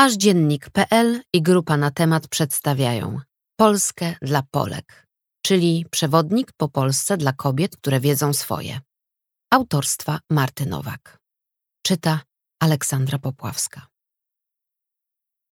Aż dziennik.pl i grupa na temat przedstawiają Polskę dla Polek, czyli przewodnik po Polsce dla kobiet, które wiedzą swoje. Autorstwa Marty Nowak. Czyta Aleksandra Popławska.